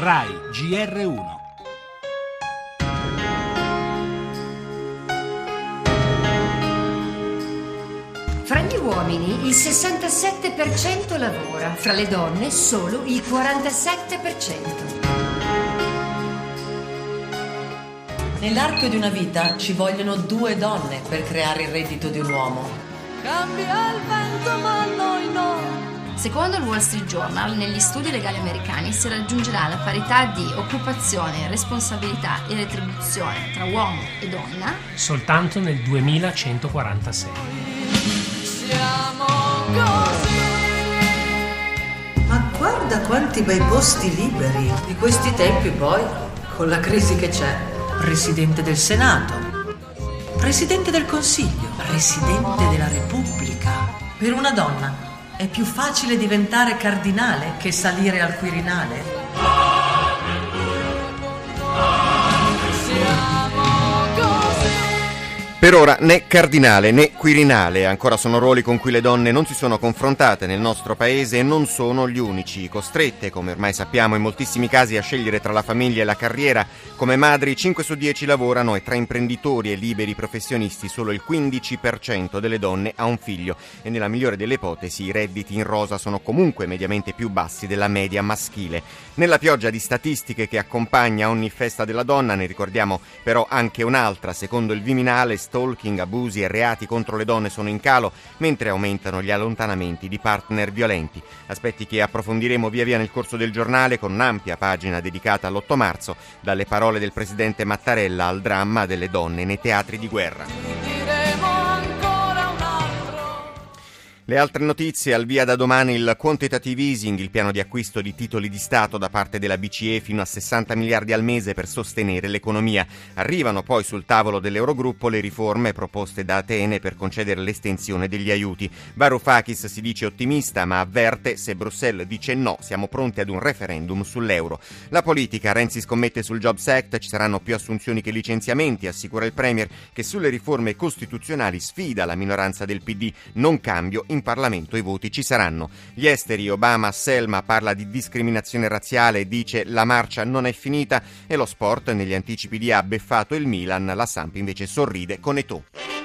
RAI GR1 Fra gli uomini il 67% lavora, fra le donne solo il 47%. Nell'arco di una vita ci vogliono due donne per creare il reddito di un uomo. Cambia il vento ma noi no. Secondo il Wall Street Journal, negli studi legali americani si raggiungerà la parità di occupazione, responsabilità e retribuzione tra uomo e donna soltanto nel 2146. Siamo così. Ma guarda quanti bei posti liberi. Di questi tempi poi, con la crisi che c'è, Presidente del Senato, Presidente del Consiglio, Presidente della Repubblica. Per una donna è più facile diventare cardinale che salire al Quirinale? Per ora né cardinale né quirinale ancora sono ruoli con cui le donne non si sono confrontate nel nostro paese e non sono gli unici. Costrette, come ormai sappiamo in moltissimi casi, a scegliere tra la famiglia e la carriera, come madri 5 su 10 lavorano e tra imprenditori e liberi professionisti solo il 15% delle donne ha un figlio e nella migliore delle ipotesi i redditi in rosa sono comunque mediamente più bassi della media maschile. Nella pioggia di statistiche che accompagna ogni festa della donna ne ricordiamo però anche un'altra, secondo il Viminale stalking, abusi e reati contro le donne sono in calo, mentre aumentano gli allontanamenti di partner violenti. Aspetti che approfondiremo via via nel corso del giornale con un'ampia pagina dedicata all'8 marzo, dalle parole del presidente Mattarella al dramma delle donne nei teatri di guerra. Le altre notizie, al via da domani il quantitative easing, il piano di acquisto di titoli di Stato da parte della BCE fino a 60 miliardi al mese per sostenere l'economia. Arrivano poi sul tavolo dell'Eurogruppo le riforme proposte da Atene per concedere l'estensione degli aiuti. Varoufakis si dice ottimista ma avverte se Bruxelles dice no siamo pronti ad un referendum sull'euro. La politica, Renzi scommette sul Jobs Act, ci saranno più assunzioni che licenziamenti, assicura il Premier che sulle riforme costituzionali sfida la minoranza del PD, non cambio in Parlamento i voti ci saranno. Gli esteri, Obama, Selma parla di discriminazione razziale dice la marcia non è finita e lo sport negli anticipi di ha beffato il Milan, la Samp invece sorride con Eto'o.